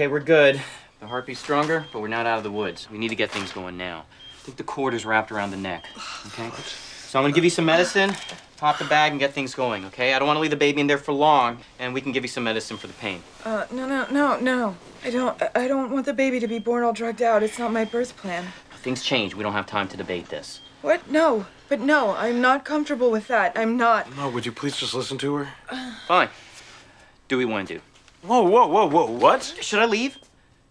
Okay, we're good. The heartbeat's stronger, but we're not out of the woods. We need to get things going now. I think the cord is wrapped around the neck. Okay? So I'm gonna give you some medicine, pop the bag, and get things going, okay? I don't wanna leave the baby in there for long, and we can give you some medicine for the pain. Uh, no, no, no, no. I don't. I don't want the baby to be born all drugged out. It's not my birth plan. Things change. We don't have time to debate this. What? No. But no, I'm not comfortable with that. I'm not. No, would you please just listen to her? Fine. Do we want to do? Whoa, whoa, whoa, whoa, what? Should I leave?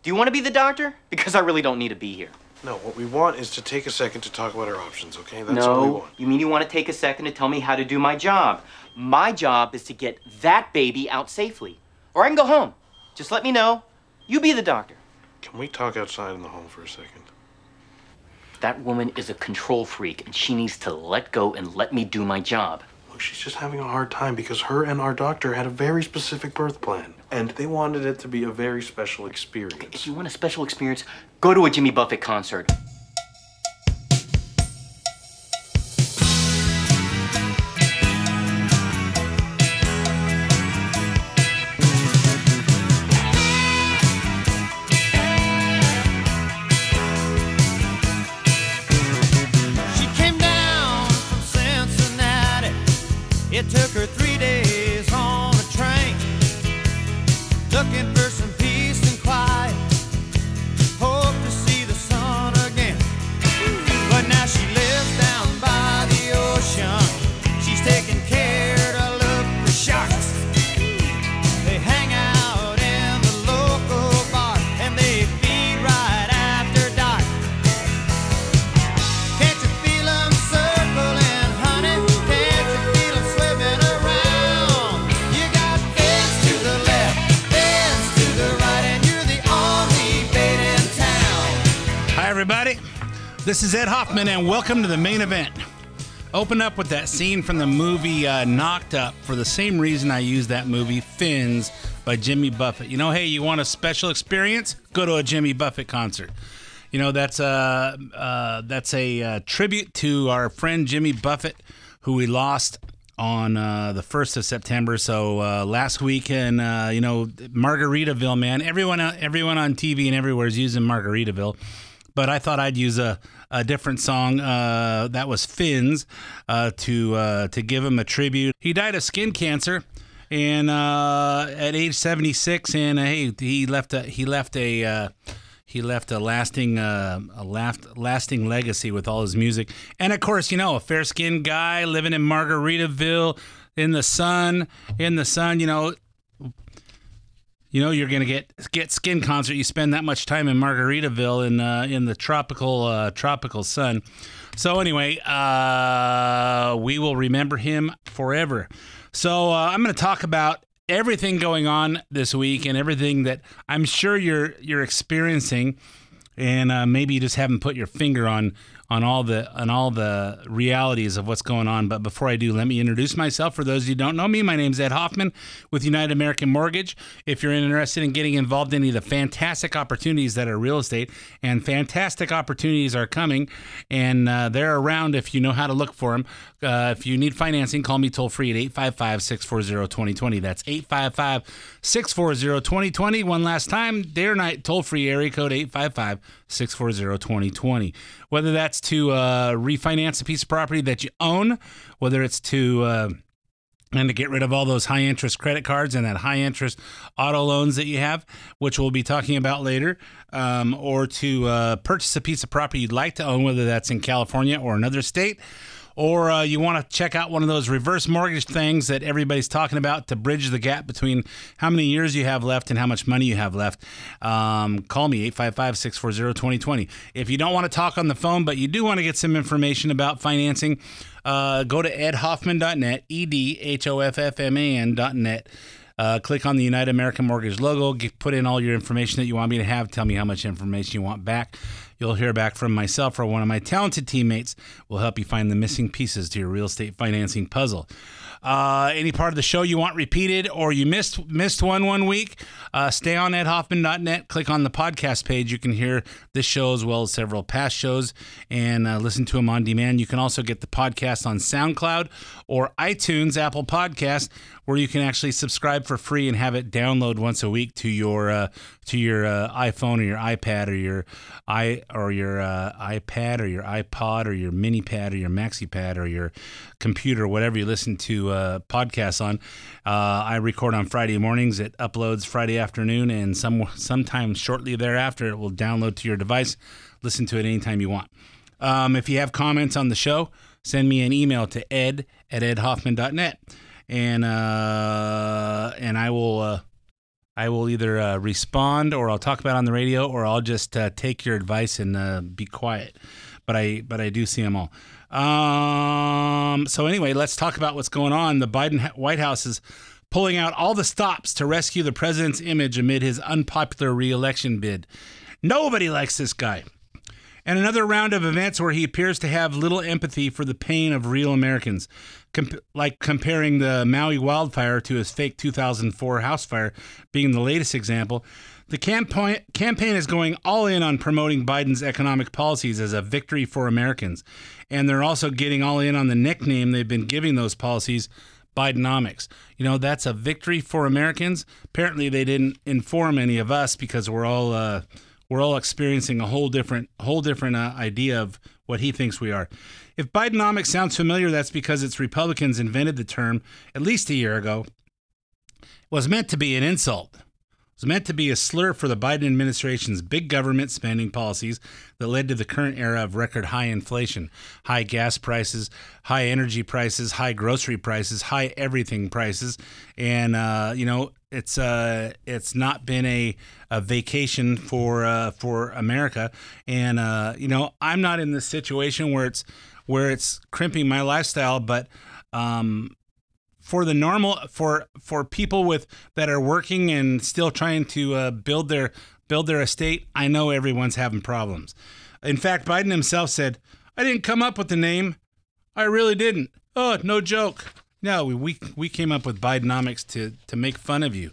Do you want to be the doctor? Because I really don't need to be here. No, what we want is to take a second to talk about our options, okay? That's all we no, want. you mean you want to take a second to tell me how to do my job? My job is to get that baby out safely. Or I can go home. Just let me know. You be the doctor. Can we talk outside in the hall for a second? That woman is a control freak, and she needs to let go and let me do my job. Look, she's just having a hard time because her and our doctor had a very specific birth plan. And they wanted it to be a very special experience. If you want a special experience, go to a Jimmy Buffett concert. Is Ed Hoffman, and welcome to the main event. Open up with that scene from the movie uh, Knocked Up for the same reason I use that movie, Fins, by Jimmy Buffett. You know, hey, you want a special experience? Go to a Jimmy Buffett concert. You know, that's a, uh, that's a uh, tribute to our friend Jimmy Buffett, who we lost on uh, the 1st of September. So uh, last week, in, uh, you know, Margaritaville, man, everyone, everyone on TV and everywhere is using Margaritaville but I thought I'd use a, a different song uh, that was Fins uh, to uh, to give him a tribute. He died of skin cancer, and uh, at age 76, and uh, hey, he left a he left a uh, he left a lasting uh, a last, lasting legacy with all his music, and of course, you know, a fair skinned guy living in Margaritaville in the sun, in the sun, you know, you know you're gonna get get skin concert. You spend that much time in Margaritaville in uh, in the tropical uh, tropical sun. So anyway, uh, we will remember him forever. So uh, I'm going to talk about everything going on this week and everything that I'm sure you're you're experiencing, and uh, maybe you just haven't put your finger on on all the on all the realities of what's going on. But before I do, let me introduce myself. For those who don't know me, my name is Ed Hoffman with United American Mortgage. If you're interested in getting involved in any of the fantastic opportunities that are real estate, and fantastic opportunities are coming, and uh, they're around if you know how to look for them. Uh, if you need financing, call me toll free at 855 640 2020. That's 855 640 2020. One last time, day or night, toll free area code 855 640 2020. Whether that's to uh, refinance a piece of property that you own, whether it's to uh, and to get rid of all those high interest credit cards and that high interest auto loans that you have, which we'll be talking about later, um, or to uh, purchase a piece of property you'd like to own, whether that's in California or another state. Or uh, you want to check out one of those reverse mortgage things that everybody's talking about to bridge the gap between how many years you have left and how much money you have left. Um, call me 855 640 2020. If you don't want to talk on the phone, but you do want to get some information about financing, uh, go to edhoffman.net, E D H O F F M A N.net. Uh, click on the United American Mortgage logo, get, put in all your information that you want me to have, tell me how much information you want back. You'll hear back from myself or one of my talented teammates will help you find the missing pieces to your real estate financing puzzle. Uh, any part of the show you want repeated or you missed missed one one week, uh, stay on edhoffman.net. Click on the podcast page. You can hear this show as well as several past shows and uh, listen to them on demand. You can also get the podcast on SoundCloud or iTunes, Apple Podcast, where you can actually subscribe for free and have it download once a week to your uh, to your uh, iPhone or your iPad or your i or your uh, iPad or your iPod or your mini pad or your maxi pad or your computer, whatever you listen to uh, podcasts on. Uh, I record on Friday mornings. It uploads Friday afternoon, and some sometime shortly thereafter, it will download to your device. Listen to it anytime you want. Um, if you have comments on the show, send me an email to ed at edhoffman.net and uh, and I will uh, I will either uh, respond or I'll talk about it on the radio or I'll just uh, take your advice and uh, be quiet. But I but I do see them all. Um, so anyway, let's talk about what's going on. The Biden White House is pulling out all the stops to rescue the president's image amid his unpopular reelection bid. Nobody likes this guy and another round of events where he appears to have little empathy for the pain of real Americans, like comparing the Maui wildfire to his fake 2004 house fire being the latest example. The campaign, campaign is going all in on promoting Biden's economic policies as a victory for Americans. And they're also getting all in on the nickname they've been giving those policies, Bidenomics. You know, that's a victory for Americans. Apparently, they didn't inform any of us because we're all. Uh, we're all experiencing a whole different whole different uh, idea of what he thinks we are. If Bidenomics sounds familiar, that's because it's Republicans invented the term at least a year ago. It was meant to be an insult. It was meant to be a slur for the Biden administration's big government spending policies that led to the current era of record high inflation, high gas prices, high energy prices, high grocery prices, high everything prices, and uh, you know it's uh it's not been a, a vacation for uh, for America, and uh, you know I'm not in this situation where it's where it's crimping my lifestyle, but um, for the normal for for people with that are working and still trying to uh, build their build their estate, I know everyone's having problems. In fact, Biden himself said, "I didn't come up with the name. I really didn't. Oh, no joke." No, we, we, we came up with Bidenomics to, to make fun of you.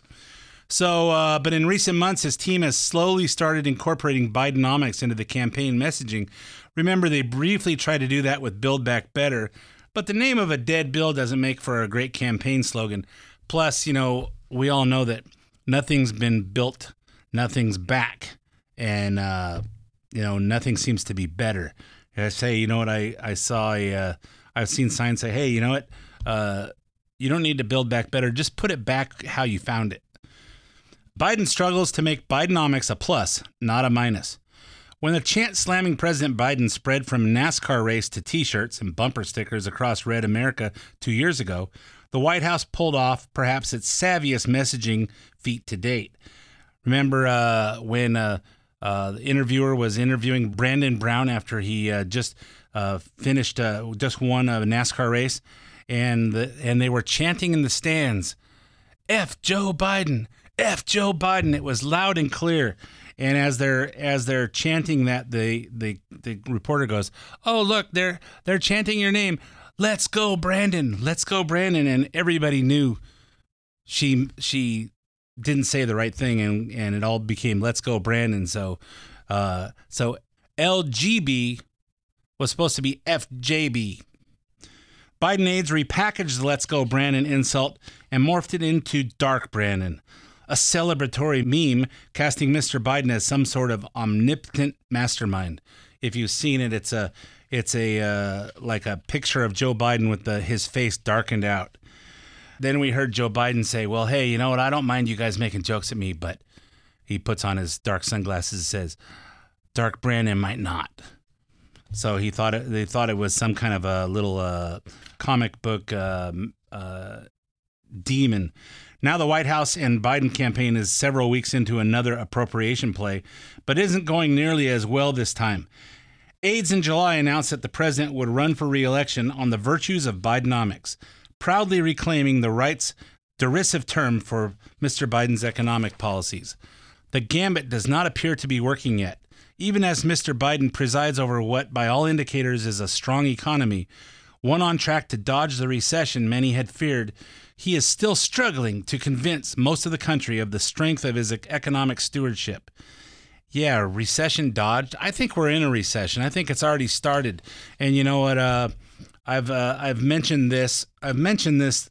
So, uh, but in recent months, his team has slowly started incorporating Bidenomics into the campaign messaging. Remember, they briefly tried to do that with Build Back Better, but the name of a dead bill doesn't make for a great campaign slogan. Plus, you know, we all know that nothing's been built, nothing's back, and, uh, you know, nothing seems to be better. I say, you know what, I, I saw a, uh, I've seen signs say, hey, you know what, uh, you don't need to build back better. Just put it back how you found it. Biden struggles to make Bidenomics a plus, not a minus. When the chant slamming President Biden spread from NASCAR race to t shirts and bumper stickers across Red America two years ago, the White House pulled off perhaps its savviest messaging feat to date. Remember uh, when uh, uh, the interviewer was interviewing Brandon Brown after he uh, just uh, finished, just won a NASCAR race? And the, and they were chanting in the stands, "F Joe Biden, F Joe Biden." It was loud and clear. And as they're as they're chanting that, the the the reporter goes, "Oh look, they're they're chanting your name. Let's go, Brandon. Let's go, Brandon." And everybody knew she she didn't say the right thing, and and it all became "Let's go, Brandon." So uh, so LGB was supposed to be FJB. Biden aides repackaged the Let's Go Brandon insult and morphed it into Dark Brandon, a celebratory meme casting Mr. Biden as some sort of omnipotent mastermind. If you've seen it, it's a it's a uh, like a picture of Joe Biden with the, his face darkened out. Then we heard Joe Biden say, "Well, hey, you know what? I don't mind you guys making jokes at me, but." He puts on his dark sunglasses and says, "Dark Brandon might not." So he thought it, they thought it was some kind of a little uh, comic book uh, uh, demon. Now the White House and Biden campaign is several weeks into another appropriation play, but isn't going nearly as well this time. Aides in July announced that the president would run for re-election on the virtues of Bidenomics, proudly reclaiming the right's derisive term for Mr. Biden's economic policies. The gambit does not appear to be working yet. Even as Mr. Biden presides over what, by all indicators, is a strong economy, one on track to dodge the recession many had feared, he is still struggling to convince most of the country of the strength of his economic stewardship. Yeah, recession dodged. I think we're in a recession. I think it's already started. And you know what? Uh, I've uh, I've mentioned this. I've mentioned this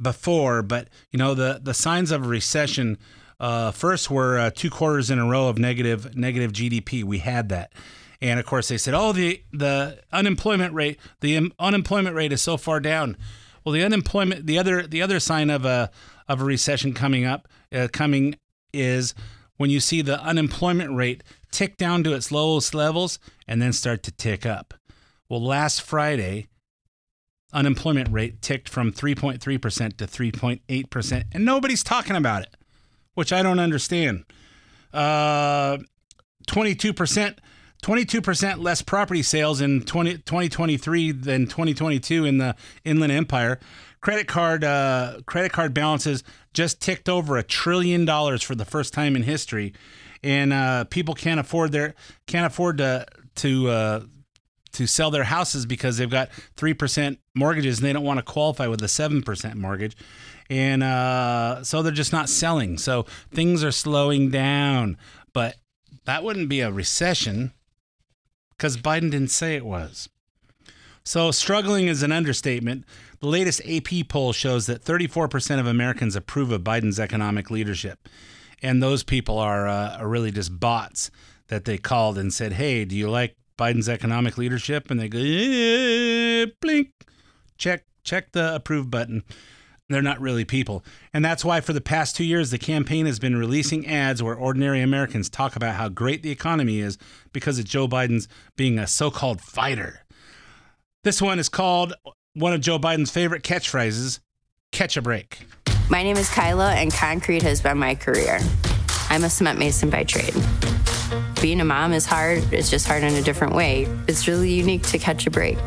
before, but you know the the signs of a recession. Uh, first were uh, two quarters in a row of negative negative GDP. We had that, and of course they said, "Oh, the the unemployment rate the um, unemployment rate is so far down." Well, the unemployment the other the other sign of a of a recession coming up uh, coming is when you see the unemployment rate tick down to its lowest levels and then start to tick up. Well, last Friday, unemployment rate ticked from 3.3% to 3.8%, and nobody's talking about it, which I don't understand. Uh, 22%. 22% less property sales in 20, 2023 than 2022 in the Inland Empire. Credit card uh, credit card balances just ticked over a trillion dollars for the first time in history, and uh, people can't afford their can't afford to to uh, to sell their houses because they've got three percent mortgages and they don't want to qualify with a seven percent mortgage, and uh, so they're just not selling. So things are slowing down, but that wouldn't be a recession because Biden didn't say it was. So struggling is an understatement. The latest AP poll shows that 34% of Americans approve of Biden's economic leadership. And those people are, uh, are really just bots that they called and said, Hey, do you like Biden's economic leadership? And they go, eh, blink, check, check the approve button. They're not really people. And that's why for the past two years, the campaign has been releasing ads where ordinary Americans talk about how great the economy is because of Joe Biden's being a so called fighter. This one is called one of Joe Biden's favorite catchphrases catch a break. My name is Kyla, and concrete has been my career. I'm a cement mason by trade. Being a mom is hard, it's just hard in a different way. It's really unique to catch a break.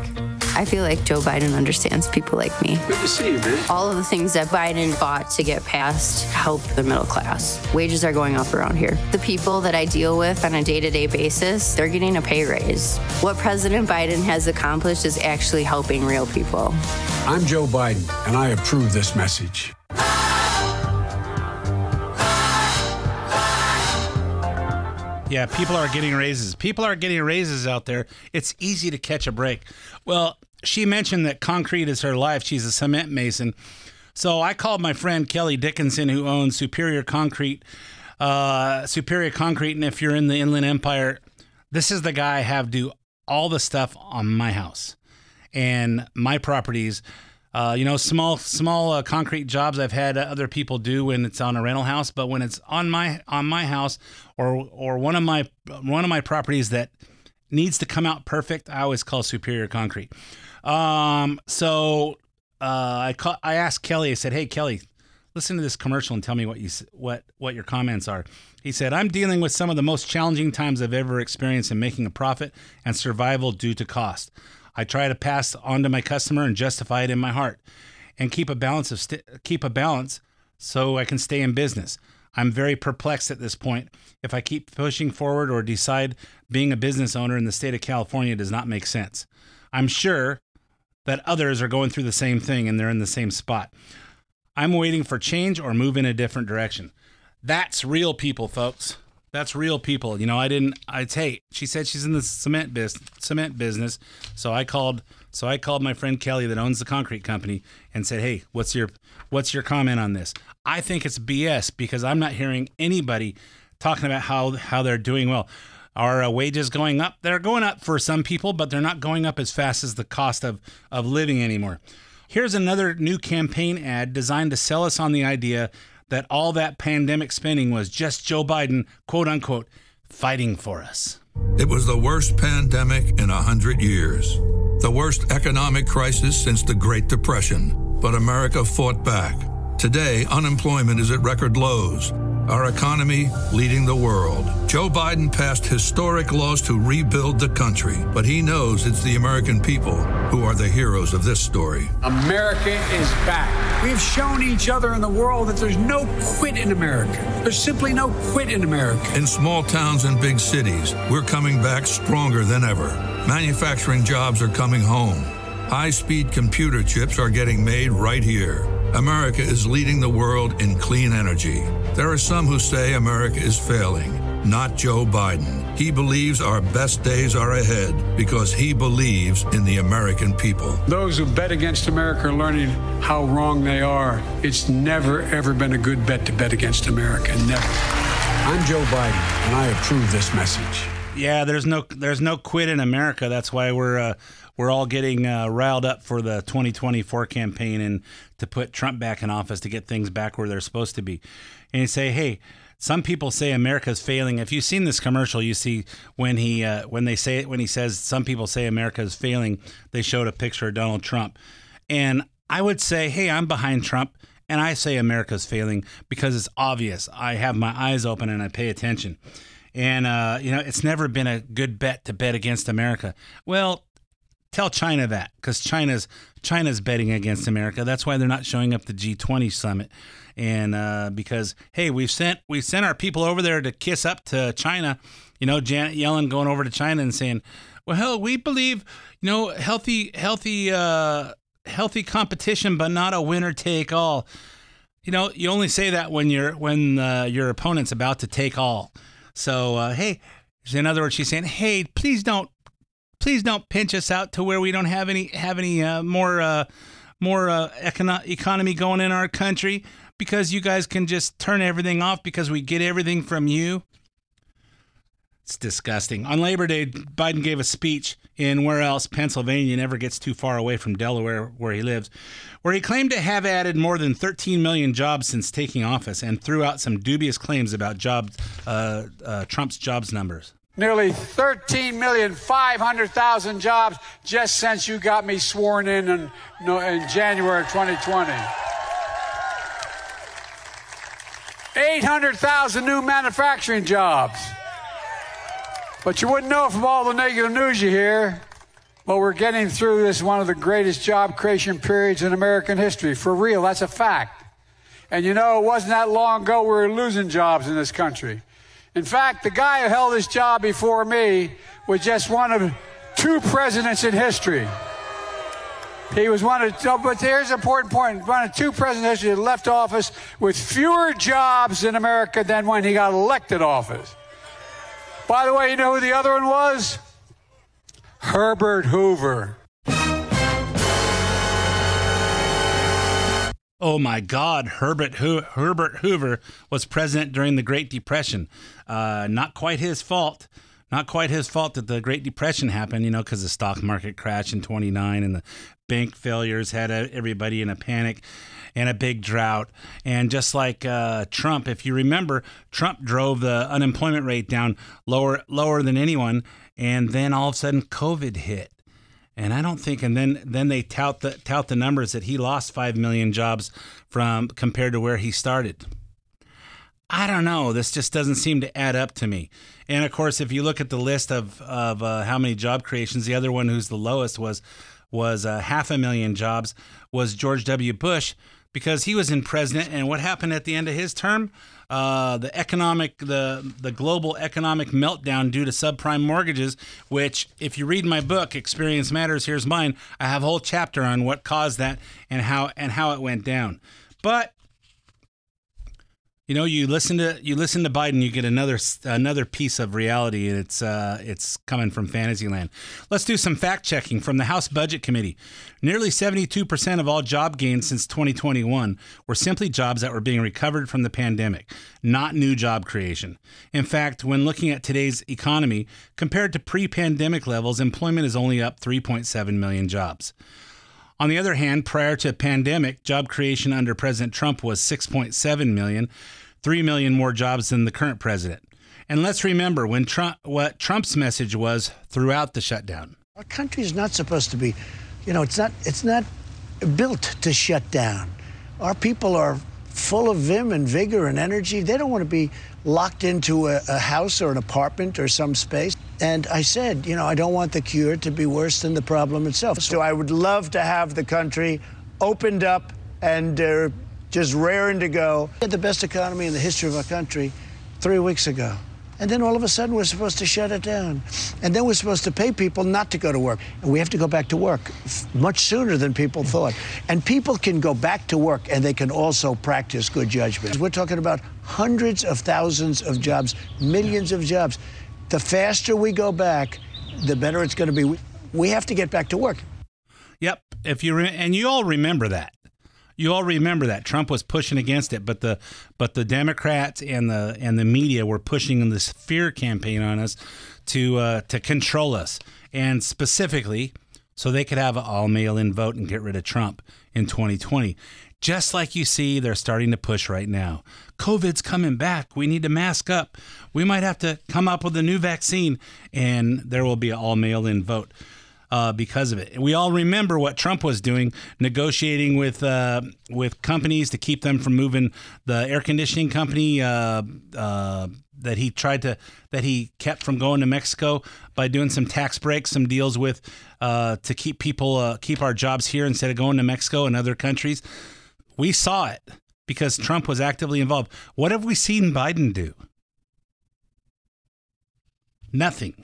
I feel like Joe Biden understands people like me. Good to see you, man. All of the things that Biden fought to get passed help the middle class. Wages are going up around here. The people that I deal with on a day to day basis, they're getting a pay raise. What President Biden has accomplished is actually helping real people. I'm Joe Biden, and I approve this message. Yeah, people are getting raises. People are getting raises out there. It's easy to catch a break. Well, she mentioned that concrete is her life. She's a cement mason. So I called my friend Kelly Dickinson, who owns Superior Concrete. Uh, Superior Concrete, and if you're in the Inland Empire, this is the guy I have do all the stuff on my house and my properties. Uh, you know, small small uh, concrete jobs I've had other people do when it's on a rental house, but when it's on my on my house or or one of my one of my properties that needs to come out perfect, I always call Superior Concrete. Um, so uh, I I asked Kelly. I said, "Hey, Kelly, listen to this commercial and tell me what you what what your comments are." He said, "I'm dealing with some of the most challenging times I've ever experienced in making a profit and survival due to cost. I try to pass on to my customer and justify it in my heart, and keep a balance of st- keep a balance so I can stay in business. I'm very perplexed at this point. If I keep pushing forward or decide being a business owner in the state of California does not make sense. I'm sure that others are going through the same thing and they're in the same spot. I'm waiting for change or move in a different direction. That's real people, folks. That's real people. You know, I didn't. I'd hey, she said she's in the cement business. Cement business. So I called. So I called my friend Kelly that owns the concrete company and said, "Hey, what's your what's your comment on this?" I think it's BS because I'm not hearing anybody talking about how how they're doing well. Are uh, wages going up? They're going up for some people, but they're not going up as fast as the cost of of living anymore. Here's another new campaign ad designed to sell us on the idea that all that pandemic spending was just Joe Biden, quote unquote, fighting for us. It was the worst pandemic in a hundred years, the worst economic crisis since the Great Depression. But America fought back. Today, unemployment is at record lows. Our economy leading the world. Joe Biden passed historic laws to rebuild the country, but he knows it's the American people who are the heroes of this story. America is back. We've shown each other in the world that there's no quit in America. There's simply no quit in America. In small towns and big cities, we're coming back stronger than ever. Manufacturing jobs are coming home. High speed computer chips are getting made right here. America is leading the world in clean energy. There are some who say America is failing. not Joe Biden. He believes our best days are ahead because he believes in the American people. Those who bet against America are learning how wrong they are. It's never, ever been a good bet to bet against America. Never. I'm Joe Biden, and I approve this message. Yeah, there's no there's no quit in America. That's why we're uh, we're all getting uh, riled up for the 2024 campaign and to put Trump back in office to get things back where they're supposed to be. And you say, hey, some people say America's failing. If you've seen this commercial, you see when he uh, when they say it when he says some people say America is failing. They showed a picture of Donald Trump, and I would say, hey, I'm behind Trump. And I say America's failing because it's obvious. I have my eyes open and I pay attention. And, uh, you know, it's never been a good bet to bet against America. Well, tell China that because China's China's betting against America. That's why they're not showing up the G20 summit. And uh, because hey, we've sent we sent our people over there to kiss up to China. You know, Janet Yellen going over to China and saying, "Well, hell, we believe you know healthy healthy uh, healthy competition, but not a winner take all." You know, you only say that when you're when uh, your opponent's about to take all. So uh, hey, in other words, she's saying, "Hey, please don't, please don't pinch us out to where we don't have any have any uh, more uh, more uh, econo- economy going in our country because you guys can just turn everything off because we get everything from you." It's disgusting. On Labor Day, Biden gave a speech in where else Pennsylvania never gets too far away from Delaware, where he lives, where he claimed to have added more than 13 million jobs since taking office and threw out some dubious claims about jobs, uh, uh, Trump's jobs numbers. Nearly 13,500,000 jobs just since you got me sworn in in, in January of 2020. 800,000 new manufacturing jobs. But you wouldn't know from all the negative news you hear. But we're getting through this one of the greatest job creation periods in American history. For real, that's a fact. And you know, it wasn't that long ago we were losing jobs in this country. In fact, the guy who held this job before me was just one of two presidents in history. He was one of, but here's an important. One of two presidents that left office with fewer jobs in America than when he got elected office. By the way, you know who the other one was? Herbert Hoover. Oh my God, Herbert Ho- Herbert Hoover was president during the Great Depression. Uh, not quite his fault. Not quite his fault that the Great Depression happened, you know, because the stock market crashed in 29 and the bank failures had everybody in a panic and a big drought. And just like uh, Trump, if you remember, Trump drove the unemployment rate down lower lower than anyone, and then all of a sudden COVID hit. And I don't think, and then then they tout the tout the numbers that he lost five million jobs from compared to where he started. I don't know. This just doesn't seem to add up to me. And of course, if you look at the list of of uh, how many job creations, the other one who's the lowest was was uh, half a million jobs was George W. Bush because he was in president. And what happened at the end of his term? Uh, the economic, the the global economic meltdown due to subprime mortgages. Which, if you read my book, Experience Matters, here's mine. I have a whole chapter on what caused that and how and how it went down. But you know, you listen to you listen to Biden, you get another another piece of reality, and it's uh, it's coming from Fantasyland. Let's do some fact checking from the House Budget Committee. Nearly 72% of all job gains since 2021 were simply jobs that were being recovered from the pandemic, not new job creation. In fact, when looking at today's economy compared to pre-pandemic levels, employment is only up 3.7 million jobs. On the other hand, prior to pandemic, job creation under President Trump was 6.7 million, 3 million more jobs than the current president. And let's remember when Trump what Trump's message was throughout the shutdown. Our country is not supposed to be, you know, it's not it's not built to shut down. Our people are full of vim and vigor and energy. They don't want to be locked into a, a, house or an apartment or some space. And I said, you know, I don't want the cure to be worse than the problem itself. So I would love to have the country opened up and uh, just raring to go. We had the best economy in the history of our country three weeks ago. And then all of a sudden, we're supposed to shut it down. And then we're supposed to pay people not to go to work. And we have to go back to work much sooner than people thought. And people can go back to work and they can also practice good judgment. We're talking about hundreds of thousands of jobs, millions of jobs. The faster we go back, the better it's going to be. We- have to get back to work. Yep. If you re- and you all remember that. You all remember that Trump was pushing against it, but the but the Democrats and the and the media were pushing this fear campaign on us to uh, to control us, and specifically so they could have an all mail-in vote and get rid of Trump in 2020. Just like you see, they're starting to push right now. COVID's coming back. We need to mask up. We might have to come up with a new vaccine, and there will be an all mail-in vote uh, because of it. We all remember what Trump was doing, negotiating with uh, with companies to keep them from moving. The air conditioning company uh, uh, that he tried to that he kept from going to Mexico by doing some tax breaks, some deals with uh, to keep people uh, keep our jobs here instead of going to Mexico and other countries. We saw it because Trump was actively involved. What have we seen Biden do? Nothing.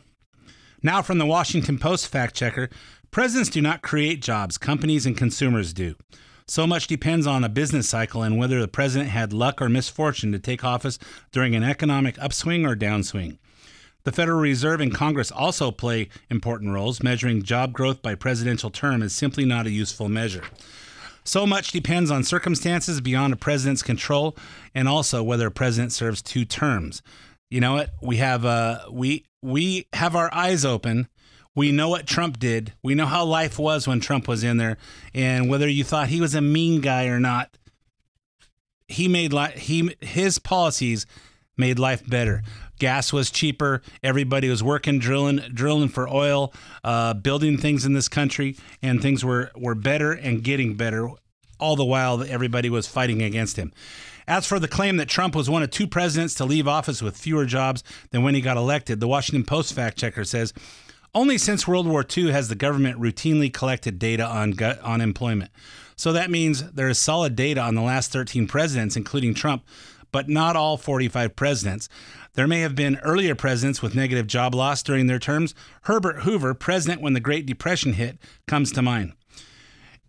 Now, from the Washington Post fact checker presidents do not create jobs, companies and consumers do. So much depends on a business cycle and whether the president had luck or misfortune to take office during an economic upswing or downswing. The Federal Reserve and Congress also play important roles. Measuring job growth by presidential term is simply not a useful measure. So much depends on circumstances beyond a president's control and also whether a president serves two terms. You know what? We have uh we we have our eyes open. We know what Trump did. We know how life was when Trump was in there and whether you thought he was a mean guy or not, he made li- he his policies made life better. Gas was cheaper. Everybody was working, drilling, drilling for oil, uh, building things in this country, and things were were better and getting better. All the while everybody was fighting against him. As for the claim that Trump was one of two presidents to leave office with fewer jobs than when he got elected, the Washington Post fact checker says only since World War II has the government routinely collected data on on employment. So that means there is solid data on the last 13 presidents, including Trump, but not all 45 presidents. There may have been earlier presidents with negative job loss during their terms. Herbert Hoover, president when the Great Depression hit, comes to mind.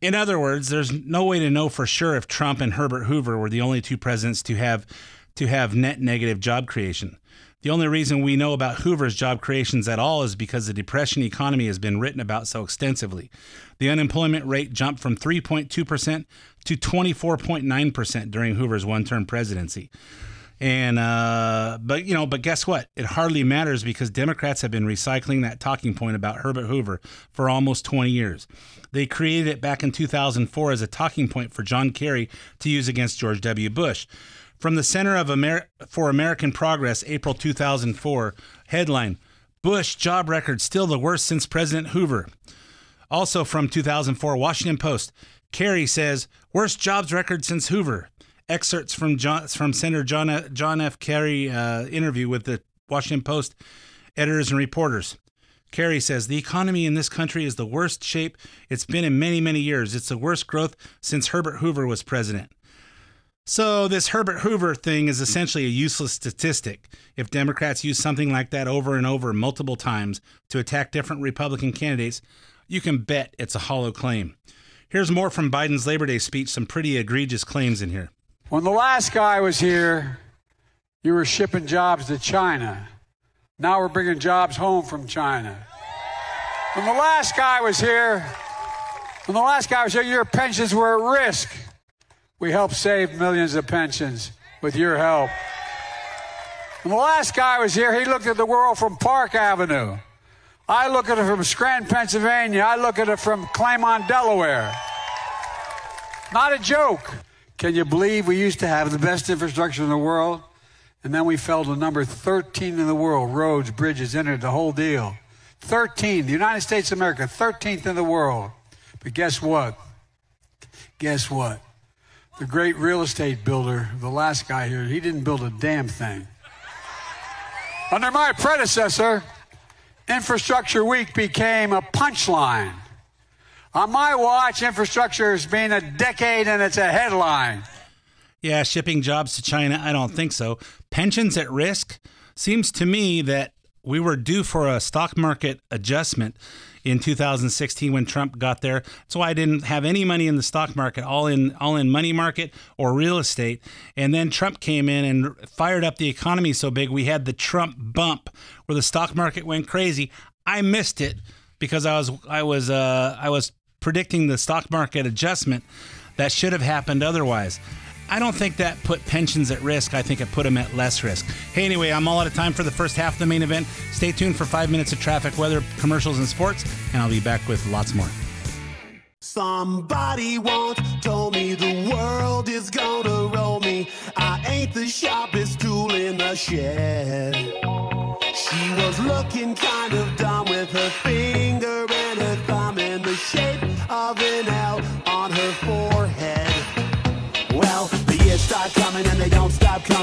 In other words, there's no way to know for sure if Trump and Herbert Hoover were the only two presidents to have to have net negative job creation. The only reason we know about Hoover's job creations at all is because the depression economy has been written about so extensively. The unemployment rate jumped from 3.2% to 24.9% during Hoover's one-term presidency. And uh, but you know, but guess what? It hardly matters because Democrats have been recycling that talking point about Herbert Hoover for almost 20 years. They created it back in 2004 as a talking point for John Kerry to use against George W. Bush. From the Center of Amer- for American Progress, April 2004, headline: Bush job record still the worst since President Hoover. Also from 2004, Washington Post. Kerry says worst jobs record since Hoover excerpts from John, from Senator John John F. Kerry uh, interview with the Washington Post editors and reporters. Kerry says the economy in this country is the worst shape it's been in many many years. It's the worst growth since Herbert Hoover was president. So this Herbert Hoover thing is essentially a useless statistic. If Democrats use something like that over and over multiple times to attack different Republican candidates, you can bet it's a hollow claim. Here's more from Biden's Labor Day speech, some pretty egregious claims in here. When the last guy was here, you were shipping jobs to China. Now we're bringing jobs home from China. When the last guy was here, when the last guy was here, your pensions were at risk. We helped save millions of pensions with your help. When the last guy was here, he looked at the world from Park Avenue. I look at it from Scranton, Pennsylvania. I look at it from Claymont, Delaware. Not a joke. Can you believe we used to have the best infrastructure in the world? And then we fell to number 13 in the world roads, bridges, internet, the whole deal. 13, the United States of America, 13th in the world. But guess what? Guess what? The great real estate builder, the last guy here, he didn't build a damn thing. Under my predecessor, Infrastructure Week became a punchline. On my watch, infrastructure has been a decade and it's a headline. Yeah, shipping jobs to China, I don't think so. Pensions at risk? Seems to me that we were due for a stock market adjustment in 2016 when Trump got there. That's why I didn't have any money in the stock market, all in all in money market or real estate. And then Trump came in and fired up the economy so big we had the Trump bump where the stock market went crazy. I missed it because I was I was uh, I was predicting the stock market adjustment that should have happened otherwise. I don't think that put pensions at risk. I think it put them at less risk. Hey, anyway, I'm all out of time for the first half of the main event. Stay tuned for five minutes of traffic, weather, commercials, and sports, and I'll be back with lots more. Somebody once told me the world is gonna roll me. I ain't the sharpest tool in the shed. She was looking kind of dumb with her finger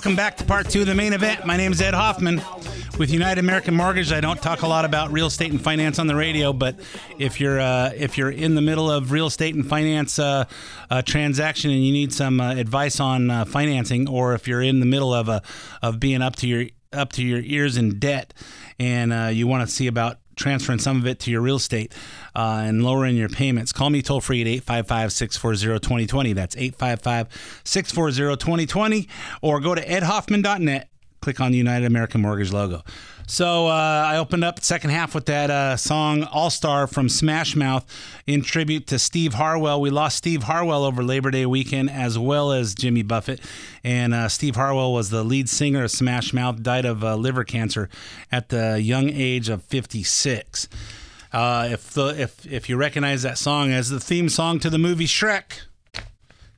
welcome back to part two of the main event. My name is Ed Hoffman with United American Mortgage. I don't talk a lot about real estate and finance on the radio, but if you're uh, if you're in the middle of real estate and finance uh, uh, transaction and you need some uh, advice on uh, financing, or if you're in the middle of a of being up to your up to your ears in debt and you want to see about transferring some of it to your real estate uh, and lowering your payments, call me toll free at 855 640 2020. That's 855 640 2020. Or go to edhoffman.net, click on the United American Mortgage logo. So uh, I opened up the second half with that uh, song All Star from Smash Mouth in tribute to Steve Harwell. We lost Steve Harwell over Labor Day weekend as well as Jimmy Buffett. And uh, Steve Harwell was the lead singer of Smash Mouth, died of uh, liver cancer at the young age of 56. Uh, if the if if you recognize that song as the theme song to the movie Shrek,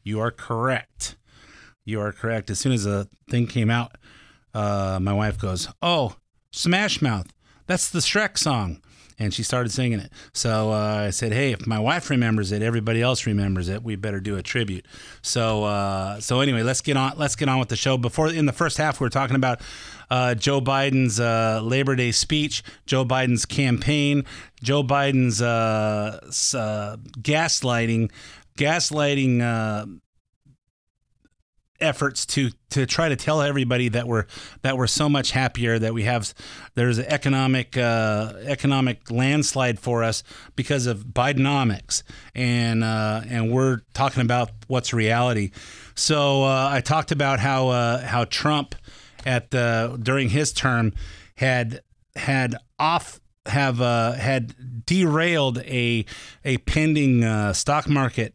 you are correct. You are correct. As soon as the thing came out, uh, my wife goes, "Oh, Smash Mouth. That's the Shrek song." And she started singing it. So uh, I said, "Hey, if my wife remembers it, everybody else remembers it. We better do a tribute." So, uh, so anyway, let's get on. Let's get on with the show. Before in the first half, we were talking about uh, Joe Biden's uh, Labor Day speech, Joe Biden's campaign, Joe Biden's uh, uh, gaslighting, gaslighting efforts to to try to tell everybody that we're that we're so much happier that we have there's an economic uh, economic landslide for us because of Bidenomics and uh, and we're talking about what's reality. So uh, I talked about how uh, how Trump at the during his term had had off have uh, had derailed a a pending uh, stock market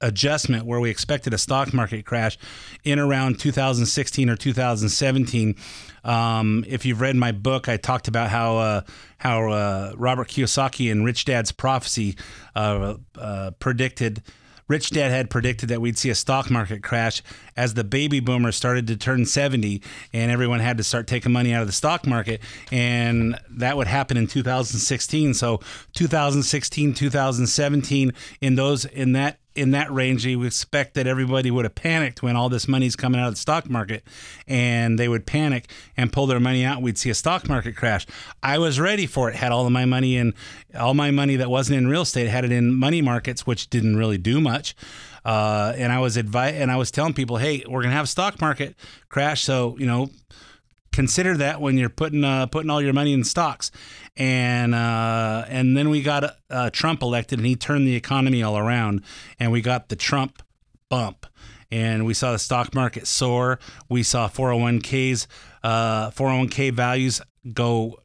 adjustment where we expected a stock market crash in around 2016 or 2017. Um, if you've read my book, I talked about how uh, how uh, Robert Kiyosaki and Rich Dad's Prophecy uh, uh, predicted. Rich Dad had predicted that we'd see a stock market crash as the baby boomers started to turn 70 and everyone had to start taking money out of the stock market. And that would happen in 2016. So 2016, 2017, in those in that in that range, you expect that everybody would have panicked when all this money's coming out of the stock market and they would panic and pull their money out. We'd see a stock market crash. I was ready for it, had all of my money in, all my money that wasn't in real estate, had it in money markets, which didn't really do much. Uh, and I was advi- and I was telling people, hey, we're gonna have a stock market crash, so you know, consider that when you're putting uh, putting all your money in stocks. And uh, and then we got uh, Trump elected, and he turned the economy all around, and we got the Trump bump. And we saw the stock market soar. We saw 401ks, uh, 401k values go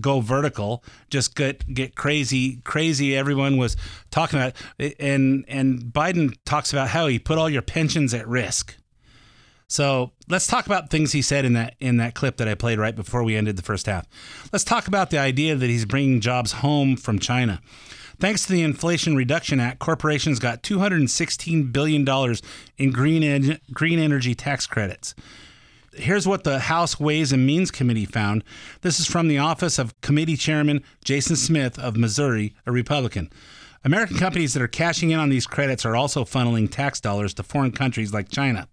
go vertical, just get get crazy, crazy. Everyone was talking about, it. and and Biden talks about how he put all your pensions at risk. So let's talk about things he said in that in that clip that I played right before we ended the first half. Let's talk about the idea that he's bringing jobs home from China. Thanks to the Inflation Reduction Act, corporations got $216 billion in green, en- green energy tax credits. Here's what the House Ways and Means Committee found. This is from the office of Committee Chairman Jason Smith of Missouri, a Republican. American companies that are cashing in on these credits are also funneling tax dollars to foreign countries like China.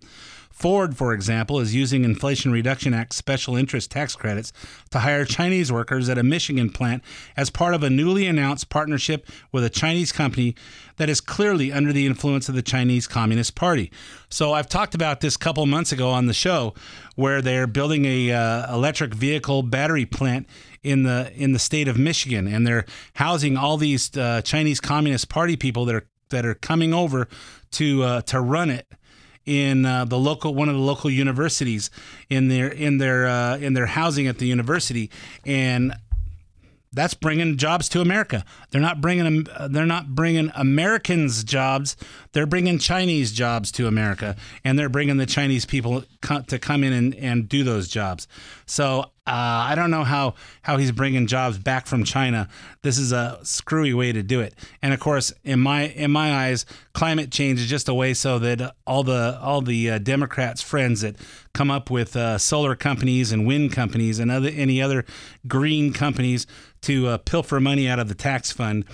Ford, for example, is using Inflation Reduction Act special interest tax credits to hire Chinese workers at a Michigan plant as part of a newly announced partnership with a Chinese company that is clearly under the influence of the Chinese Communist Party. So I've talked about this a couple months ago on the show where they're building a uh, electric vehicle battery plant in the in the state of Michigan and they're housing all these uh, Chinese Communist Party people that are that are coming over to uh, to run it in uh, the local one of the local universities in their in their uh, in their housing at the university and that's bringing jobs to America. They're not bringing them. They're not bringing Americans jobs. They're bringing Chinese jobs to America, and they're bringing the Chinese people to come in and, and do those jobs. So uh, I don't know how how he's bringing jobs back from China. This is a screwy way to do it. And of course, in my in my eyes, climate change is just a way so that all the all the uh, Democrats' friends that come up with uh, solar companies and wind companies and other any other green companies to uh, pilfer money out of the tax fund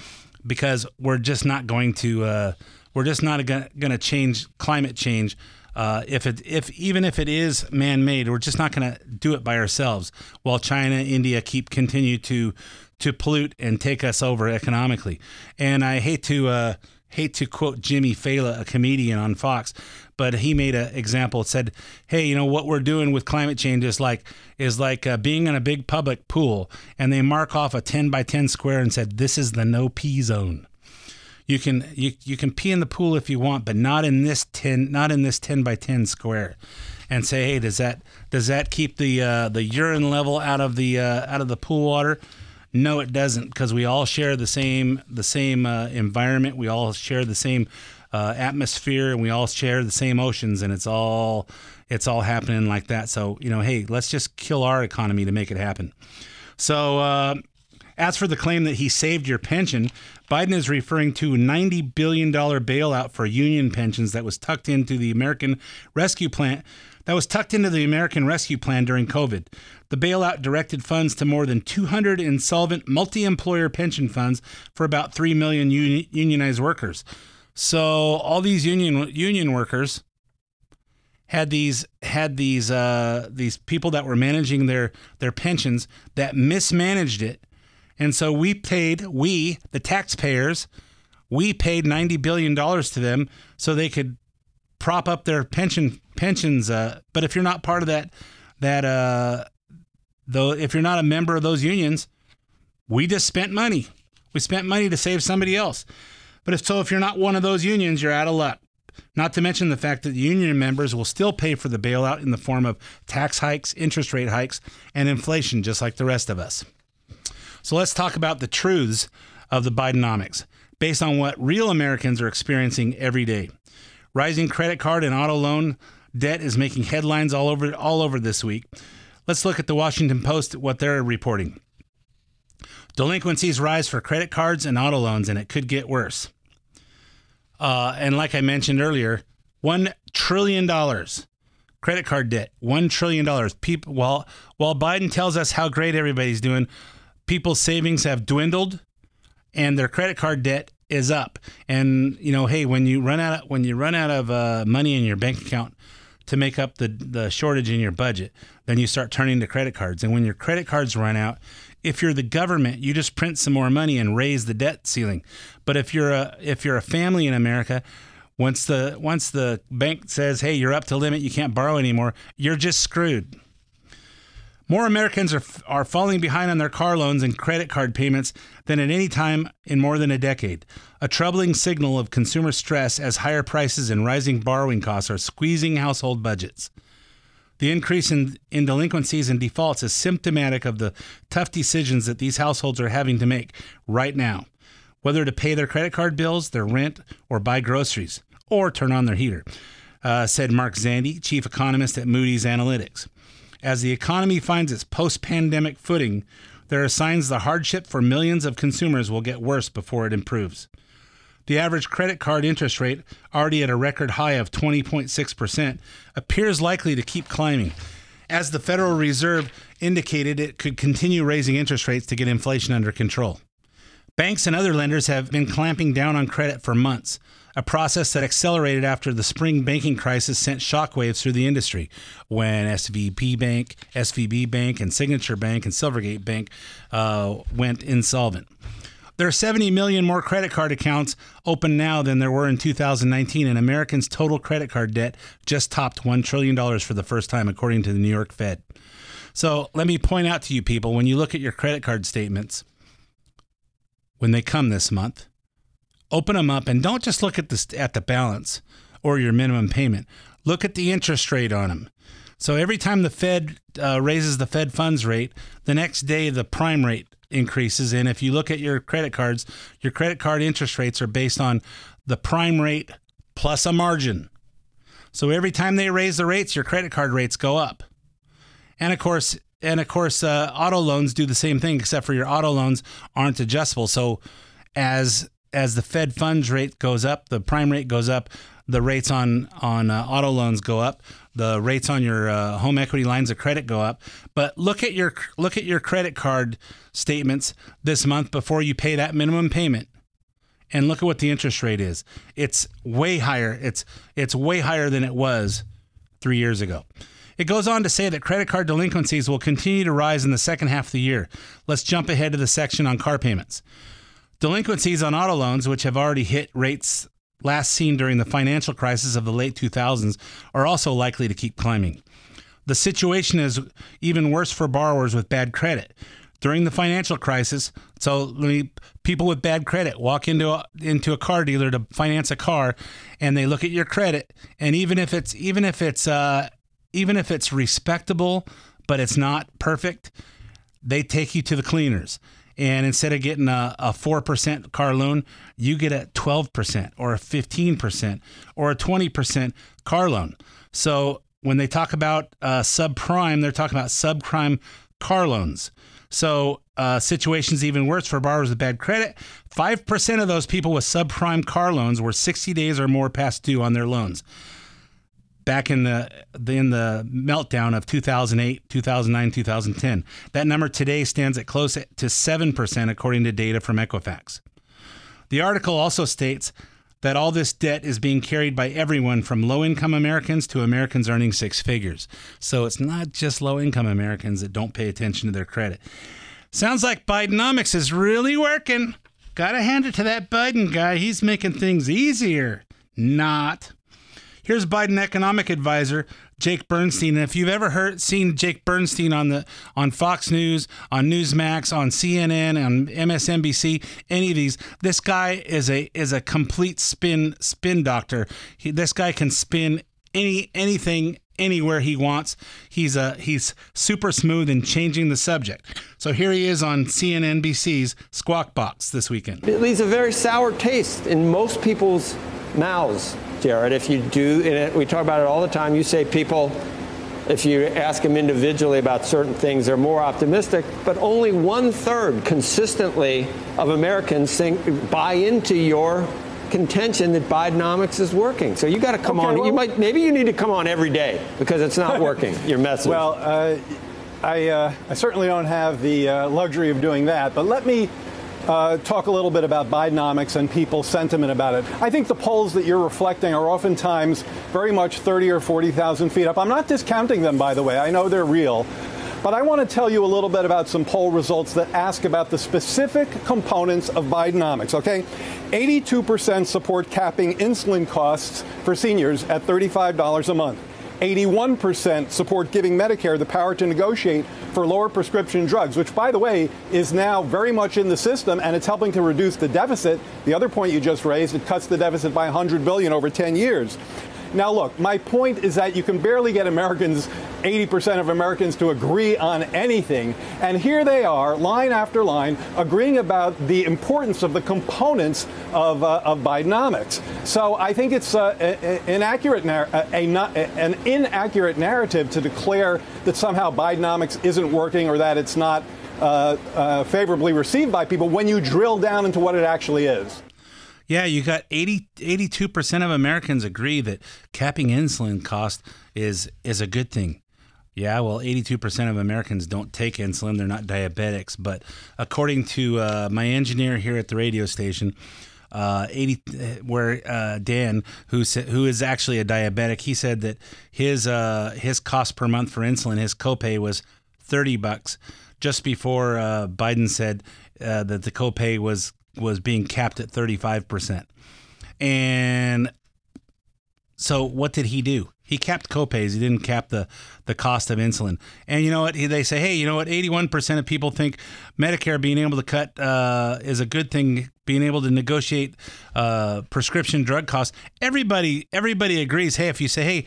because we're just not going to uh, we're just not going to change climate change uh, if it if even if it is man-made we're just not going to do it by ourselves while China India keep continue to to pollute and take us over economically and I hate to uh, hate to quote Jimmy Fallon, a comedian on Fox, but he made an example. It said, "Hey, you know what we're doing with climate change is like is like uh, being in a big public pool, and they mark off a ten by ten square and said this is the no pee zone. You can you you can pee in the pool if you want, but not in this ten not in this ten by ten square." And say, hey, does that does that keep the uh, the urine level out of the uh, out of the pool water? No, it doesn't, because we all share the same the same uh, environment. We all share the same uh, atmosphere, and we all share the same oceans, and it's all it's all happening like that. So you know, hey, let's just kill our economy to make it happen. So. Uh, as for the claim that he saved your pension, Biden is referring to a $90 billion bailout for union pensions that was tucked into the American Rescue Plan that was tucked into the American Rescue Plan during COVID. The bailout directed funds to more than 200 insolvent multi-employer pension funds for about 3 million uni- unionized workers. So all these union union workers had these had these uh, these people that were managing their their pensions that mismanaged it, and so we paid we the taxpayers we paid ninety billion dollars to them so they could prop up their pension pensions. Uh, but if you're not part of that that uh, though if you're not a member of those unions, we just spent money. We spent money to save somebody else. But if so, if you're not one of those unions, you're out of luck. Not to mention the fact that union members will still pay for the bailout in the form of tax hikes, interest rate hikes, and inflation, just like the rest of us. So let's talk about the truths of the Bidenomics based on what real Americans are experiencing every day. Rising credit card and auto loan debt is making headlines all over all over this week. Let's look at the Washington Post what they're reporting. Delinquencies rise for credit cards and auto loans, and it could get worse. Uh, and like I mentioned earlier, one trillion dollars credit card debt. One trillion dollars. People, while while Biden tells us how great everybody's doing, people's savings have dwindled, and their credit card debt is up. And you know, hey, when you run out of, when you run out of uh, money in your bank account to make up the the shortage in your budget, then you start turning to credit cards. And when your credit cards run out, if you're the government, you just print some more money and raise the debt ceiling. But if you're a if you're a family in America, once the once the bank says, "Hey, you're up to limit, you can't borrow anymore," you're just screwed. More Americans are are falling behind on their car loans and credit card payments than at any time in more than a decade. A troubling signal of consumer stress as higher prices and rising borrowing costs are squeezing household budgets. The increase in, in delinquencies and defaults is symptomatic of the tough decisions that these households are having to make right now whether to pay their credit card bills, their rent, or buy groceries, or turn on their heater, uh, said Mark Zandi, chief economist at Moody's Analytics. As the economy finds its post pandemic footing, there are signs the hardship for millions of consumers will get worse before it improves. The average credit card interest rate, already at a record high of 20.6%, appears likely to keep climbing. As the Federal Reserve indicated, it could continue raising interest rates to get inflation under control. Banks and other lenders have been clamping down on credit for months, a process that accelerated after the spring banking crisis sent shockwaves through the industry when SVB Bank, SVB Bank, and Signature Bank and Silvergate Bank uh, went insolvent. There are 70 million more credit card accounts open now than there were in 2019, and Americans' total credit card debt just topped $1 trillion for the first time, according to the New York Fed. So let me point out to you people when you look at your credit card statements, when they come this month, open them up and don't just look at the, at the balance or your minimum payment. Look at the interest rate on them. So every time the Fed uh, raises the Fed funds rate, the next day the prime rate increases. And if you look at your credit cards, your credit card interest rates are based on the prime rate plus a margin. So every time they raise the rates, your credit card rates go up. And of course, and of course, uh, auto loans do the same thing, except for your auto loans aren't adjustable. So as as the Fed funds rate goes up, the prime rate goes up, the rates on on uh, auto loans go up, the rates on your uh, home equity lines of credit go up. But look at your look at your credit card statements this month before you pay that minimum payment, and look at what the interest rate is. It's way higher. It's it's way higher than it was three years ago. It goes on to say that credit card delinquencies will continue to rise in the second half of the year. Let's jump ahead to the section on car payments. Delinquencies on auto loans, which have already hit rates last seen during the financial crisis of the late 2000s, are also likely to keep climbing. The situation is even worse for borrowers with bad credit. During the financial crisis, so people with bad credit walk into a, into a car dealer to finance a car, and they look at your credit, and even if it's even if it's uh, even if it's respectable, but it's not perfect, they take you to the cleaners. And instead of getting a, a 4% car loan, you get a 12% or a 15% or a 20% car loan. So when they talk about uh, subprime, they're talking about subprime car loans. So uh, situations even worse for borrowers with bad credit. 5% of those people with subprime car loans were 60 days or more past due on their loans back in the in the meltdown of 2008, 2009, 2010. That number today stands at close to 7% according to data from Equifax. The article also states that all this debt is being carried by everyone from low-income Americans to Americans earning six figures. So it's not just low-income Americans that don't pay attention to their credit. Sounds like Bidenomics is really working. Got to hand it to that Biden guy. He's making things easier. Not. Here's Biden economic advisor Jake Bernstein. And if you've ever heard seen Jake Bernstein on the on Fox News, on Newsmax, on CNN, on MSNBC, any of these, this guy is a is a complete spin spin doctor. He, this guy can spin any anything anywhere he wants. He's a he's super smooth in changing the subject. So here he is on CNNBC's Squawk Box this weekend. It leaves a very sour taste in most people's mouths, Jared. If you do, and we talk about it all the time, you say people, if you ask them individually about certain things, they're more optimistic, but only one third consistently of Americans think, buy into your contention that Bidenomics is working. So you got to come Okay, on. well- you might maybe you need to come on every day because it's not working. your message. Well, uh, I, uh, I certainly don't have the uh, luxury of doing that, but let me uh, talk a little bit about Bidenomics and people's sentiment about it. I think the polls that you're reflecting are oftentimes very much 30 or 40,000 feet up. I'm not discounting them, by the way. I know they're real. But I want to tell you a little bit about some poll results that ask about the specific components of Bidenomics, okay? 82% support capping insulin costs for seniors at $35 a month. 81% support giving Medicare the power to negotiate for lower prescription drugs, which, by the way, is now very much in the system and it's helping to reduce the deficit. The other point you just raised, it cuts the deficit by 100 billion over 10 years. Now, look, my point is that you can barely get Americans, 80% of Americans, to agree on anything. And here they are, line after line, agreeing about the importance of the components of, uh, of Bidenomics. So I think it's uh, a- a- inaccurate, nar- a, an inaccurate narrative to declare that somehow Bidenomics isn't working or that it's not uh, uh, favorably received by people when you drill down into what it actually is. Yeah, you got 80, 82% of Americans agree that capping insulin cost is is a good thing. Yeah, well, 82% of Americans don't take insulin. They're not diabetics. But according to uh, my engineer here at the radio station, uh, 80, where uh, Dan, who sa- who is actually a diabetic, he said that his uh, his cost per month for insulin, his copay was 30 bucks. Just before uh, Biden said uh, that the copay was was being capped at 35 percent, and so what did he do? He capped copays. He didn't cap the the cost of insulin. And you know what? They say, hey, you know what? Eighty one percent of people think Medicare being able to cut uh, is a good thing. Being able to negotiate uh, prescription drug costs. Everybody everybody agrees. Hey, if you say, hey,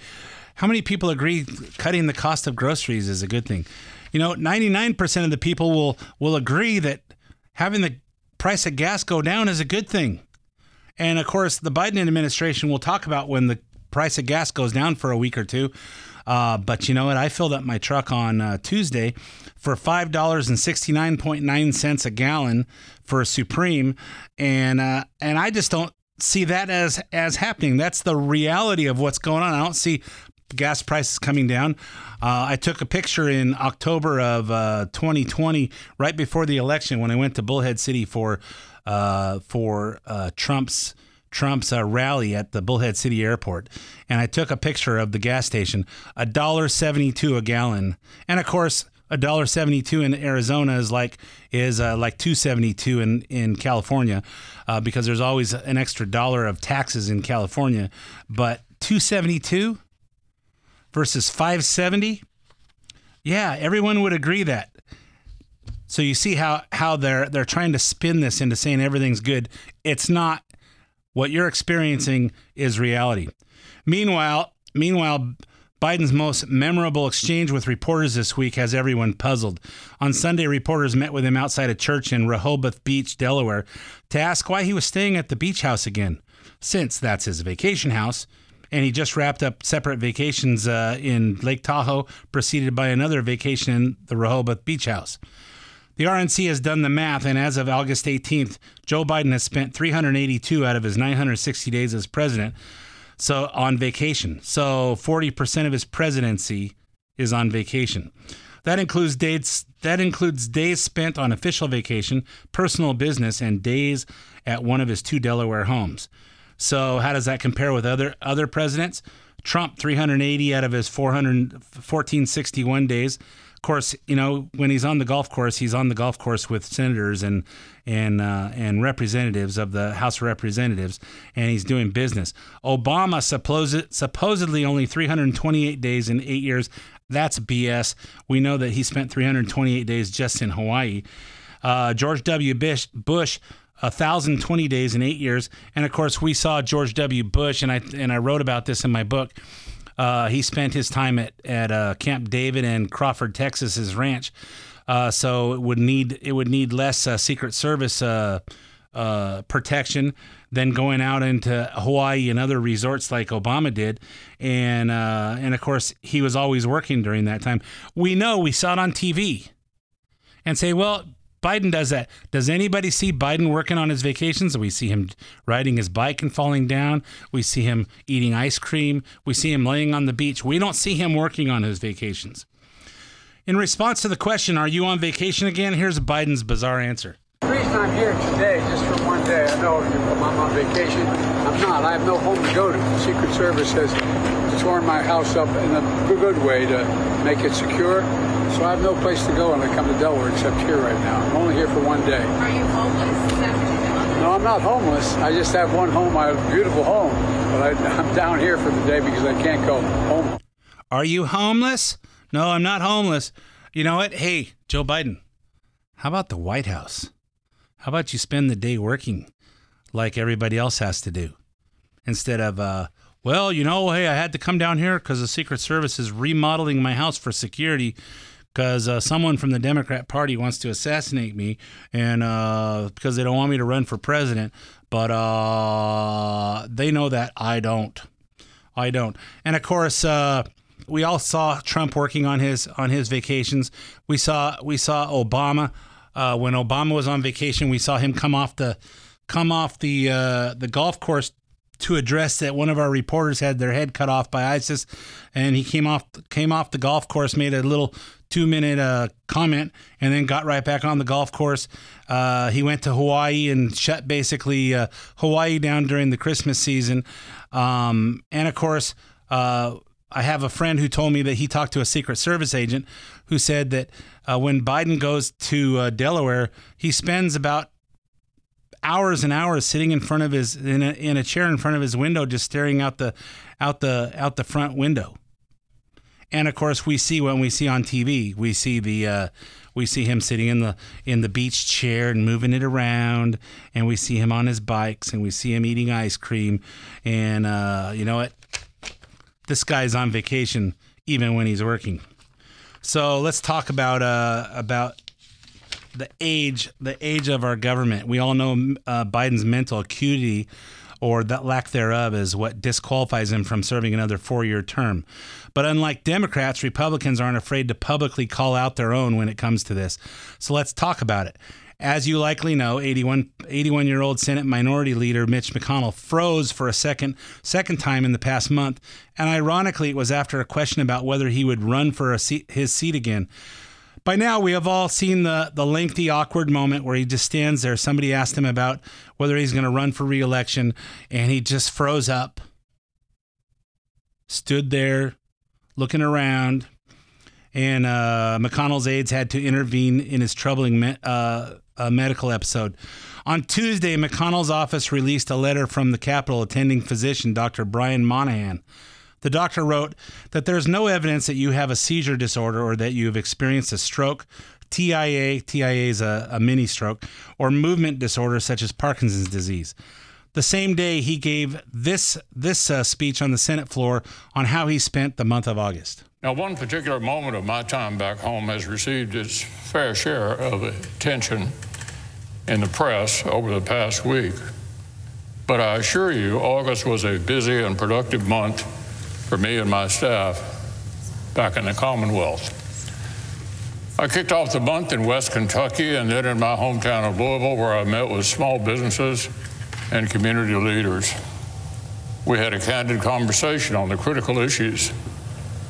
how many people agree cutting the cost of groceries is a good thing? You know, ninety nine percent of the people will will agree that having the price of gas go down is a good thing. And of course, the Biden administration will talk about when the price of gas goes down for a week or two. Uh, but you know what? I filled up my truck on uh, Tuesday for five dollars and sixty nine point nine cents a gallon for a Supreme, and uh, and I just don't see that as as happening. That's the reality of what's going on. I don't see gas prices coming down. Uh, I took a picture in October of uh, 2020, right before the election, when I went to Bullhead City for uh, for uh, Trump's Trump's uh, rally at the Bullhead City Airport, and I took a picture of the gas station, a dollar seventy-two a gallon, and of course. A dollar seventy-two in Arizona is like is uh, like two seventy-two in in California, because there's always an extra dollar of taxes in California. But two seventy-two versus five seventy, yeah, everyone would agree that. So you see how how they're they're trying to spin this into saying everything's good. It's not. What you're experiencing is reality. Meanwhile, meanwhile, Biden's most memorable exchange with reporters this week has everyone puzzled. On Sunday, reporters met with him outside a church in Rehoboth Beach, Delaware, to ask why he was staying at the beach house again, since that's his vacation house. And he just wrapped up separate vacations uh, in Lake Tahoe, preceded by another vacation in the Rehoboth Beach House. The RNC has done the math, and as of August 18th, Joe Biden has spent 382 out of his 960 days as president so on vacation. So 40% of his presidency is on vacation. That includes dates that includes days spent on official vacation, personal business, and days at one of his two Delaware homes. So how does that compare with other other presidents? Trump 380 out of his 400 1461 days. Of course, you know when he's on the golf course, he's on the golf course with senators and and uh, and representatives of the House of Representatives, and he's doing business. Obama supposed, supposedly only 328 days in eight years. That's BS. We know that he spent 328 days just in Hawaii. Uh, George W. Bush, Bush 1,020 days in eight years, and of course we saw George W. Bush, and I and I wrote about this in my book. Uh, he spent his time at at uh, Camp David and Crawford, Texas, his ranch. Uh, so it would need it would need less uh, Secret Service uh, uh, protection than going out into Hawaii and other resorts like Obama did, and and of course he was always working during that time. We know we saw it on TV, and say, well, Biden does that. Does anybody see Biden working on his vacations? We see him riding his bike and falling down. We see him eating ice cream. We see him laying on the beach. We don't see him working on his vacations. In response to the question, Are you on vacation again? Here's Biden's bizarre answer. The reason I'm here today, just for one day, I know I'm on vacation. I'm not. I have no home to go to. The Secret Service has torn my house up in a good way to make it secure. So I have no place to go when I come to Delaware except here right now. I'm only here for one day. Are you homeless? Is that what you're doing? No, I'm not homeless. I just have one home, my beautiful home. But I, I'm down here for the day because I can't go home. Are you homeless? No, I'm not homeless. You know what? Hey, Joe Biden, how about the White House? How about you spend the day working like everybody else has to do instead of, uh, well, you know, hey, I had to come down here because the Secret Service is remodeling my house for security because uh, someone from the Democrat Party wants to assassinate me, and uh, because they don't want me to run for president, but uh, they know that I don't. I don't. And of course, uh, we all saw Trump working on his on his vacations. We saw we saw Obama uh, when Obama was on vacation. We saw him come off the come off the uh, the golf course to address that one of our reporters had their head cut off by ISIS, and he came off came off the golf course, made a little two minute uh, comment, and then got right back on the golf course. Uh, he went to Hawaii and shut basically uh, Hawaii down during the Christmas season, um, and of course. Uh, I have a friend who told me that he talked to a Secret Service agent who said that uh, when Biden goes to uh, Delaware, he spends about hours and hours sitting in front of his in a, in a chair in front of his window, just staring out the out the out the front window. And of course, we see when we see on TV, we see the uh, we see him sitting in the in the beach chair and moving it around, and we see him on his bikes, and we see him eating ice cream, and uh, you know what? This guy's on vacation even when he's working. So let's talk about uh, about the age the age of our government. We all know uh, Biden's mental acuity or that lack thereof is what disqualifies him from serving another four-year term. But unlike Democrats, Republicans aren't afraid to publicly call out their own when it comes to this. So let's talk about it. As you likely know, 81, 81 year old Senate Minority Leader Mitch McConnell froze for a second second time in the past month, and ironically, it was after a question about whether he would run for seat, his seat again. By now, we have all seen the the lengthy, awkward moment where he just stands there. Somebody asked him about whether he's going to run for reelection, and he just froze up, stood there, looking around, and uh, McConnell's aides had to intervene in his troubling me- uh, uh, medical episode. On Tuesday, McConnell's office released a letter from the Capitol attending physician Dr. Brian Monahan. The doctor wrote that there's no evidence that you have a seizure disorder or that you have experienced a stroke, TIA, TIA is a, a mini stroke, or movement disorder such as Parkinson's disease. The same day, he gave this this uh, speech on the Senate floor on how he spent the month of August. Now, one particular moment of my time back home has received its fair share of attention in the press over the past week. But I assure you, August was a busy and productive month for me and my staff back in the Commonwealth. I kicked off the month in West Kentucky and then in my hometown of Louisville, where I met with small businesses and community leaders. We had a candid conversation on the critical issues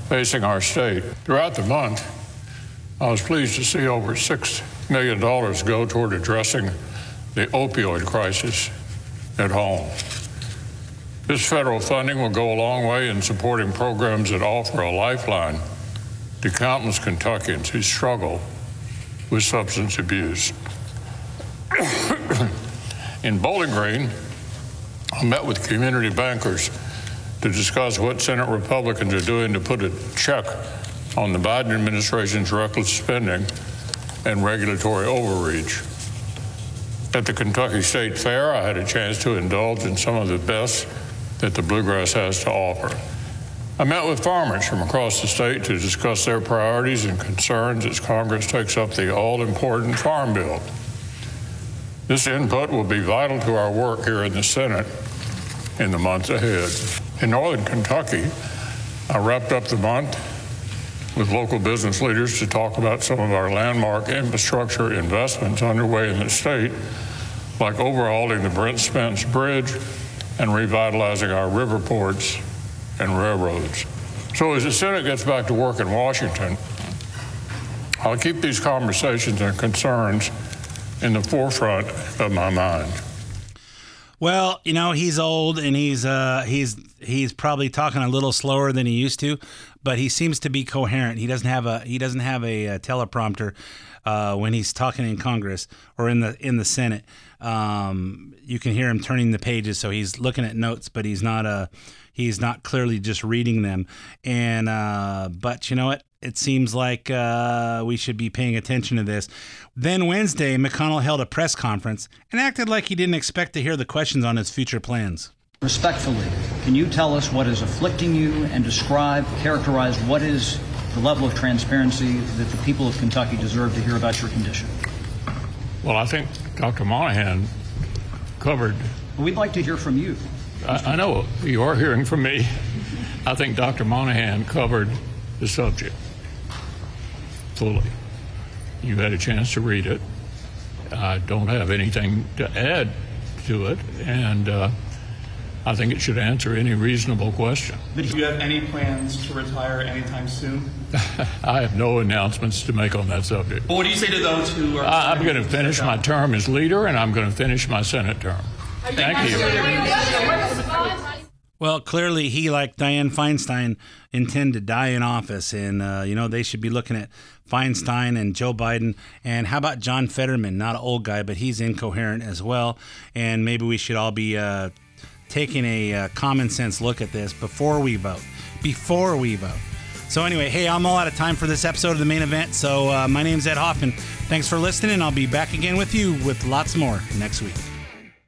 facing our state. Throughout the month, I was pleased to see over $6 million go toward addressing the opioid crisis at home. This federal funding will go a long way in supporting programs that offer a lifeline to countless Kentuckians who struggle with substance abuse. in Bowling Green, I met with community bankers to discuss what Senate Republicans are doing to put a check on the Biden administration's reckless spending and regulatory overreach. At the Kentucky State Fair, I had a chance to indulge in some of the best that the bluegrass has to offer. I met with farmers from across the state to discuss their priorities and concerns as Congress takes up the all important Farm Bill. This input will be vital to our work here in the Senate in the months ahead. In northern Kentucky, I wrapped up the month with local business leaders to talk about some of our landmark infrastructure investments underway in the state, like overhauling the Brent Spence Bridge and revitalizing our river ports and railroads. So as the Senate gets back to work in Washington, I'll keep these conversations and concerns in the forefront of my mind. Well, you know, he's old and he's uh he's he's probably talking a little slower than he used to, but he seems to be coherent. He doesn't have a he doesn't have a, a teleprompter uh, when he's talking in Congress or in the in the Senate. Um, you can hear him turning the pages, so he's looking at notes, but he's not uh he's not clearly just reading them. And uh, but you know what? It seems like uh, we should be paying attention to this. Then Wednesday, McConnell held a press conference and acted like he didn't expect to hear the questions on his future plans. Respectfully, can you tell us what is afflicting you and describe, characterize what is the level of transparency that the people of Kentucky deserve to hear about your condition? Well, I think Dr. Monahan covered. We'd like to hear from you. I, I know you are hearing from me. I think Dr. Monahan covered the subject fully. You had a chance to read it. I don't have anything to add to it, and uh, I think it should answer any reasonable question. Do you have any plans to retire anytime soon? I have no announcements to make on that subject. But what do you say to those who are? I- I'm going to finish my term as leader, and I'm going to finish my Senate term. Thank you. Well, clearly he, like Dianne Feinstein, intend to die in office, and uh, you know they should be looking at Feinstein and Joe Biden, and how about John Fetterman? Not an old guy, but he's incoherent as well, and maybe we should all be uh, taking a uh, common sense look at this before we vote. Before we vote. So anyway, hey, I'm all out of time for this episode of the main event. So uh, my name's Ed Hoffman. Thanks for listening, and I'll be back again with you with lots more next week.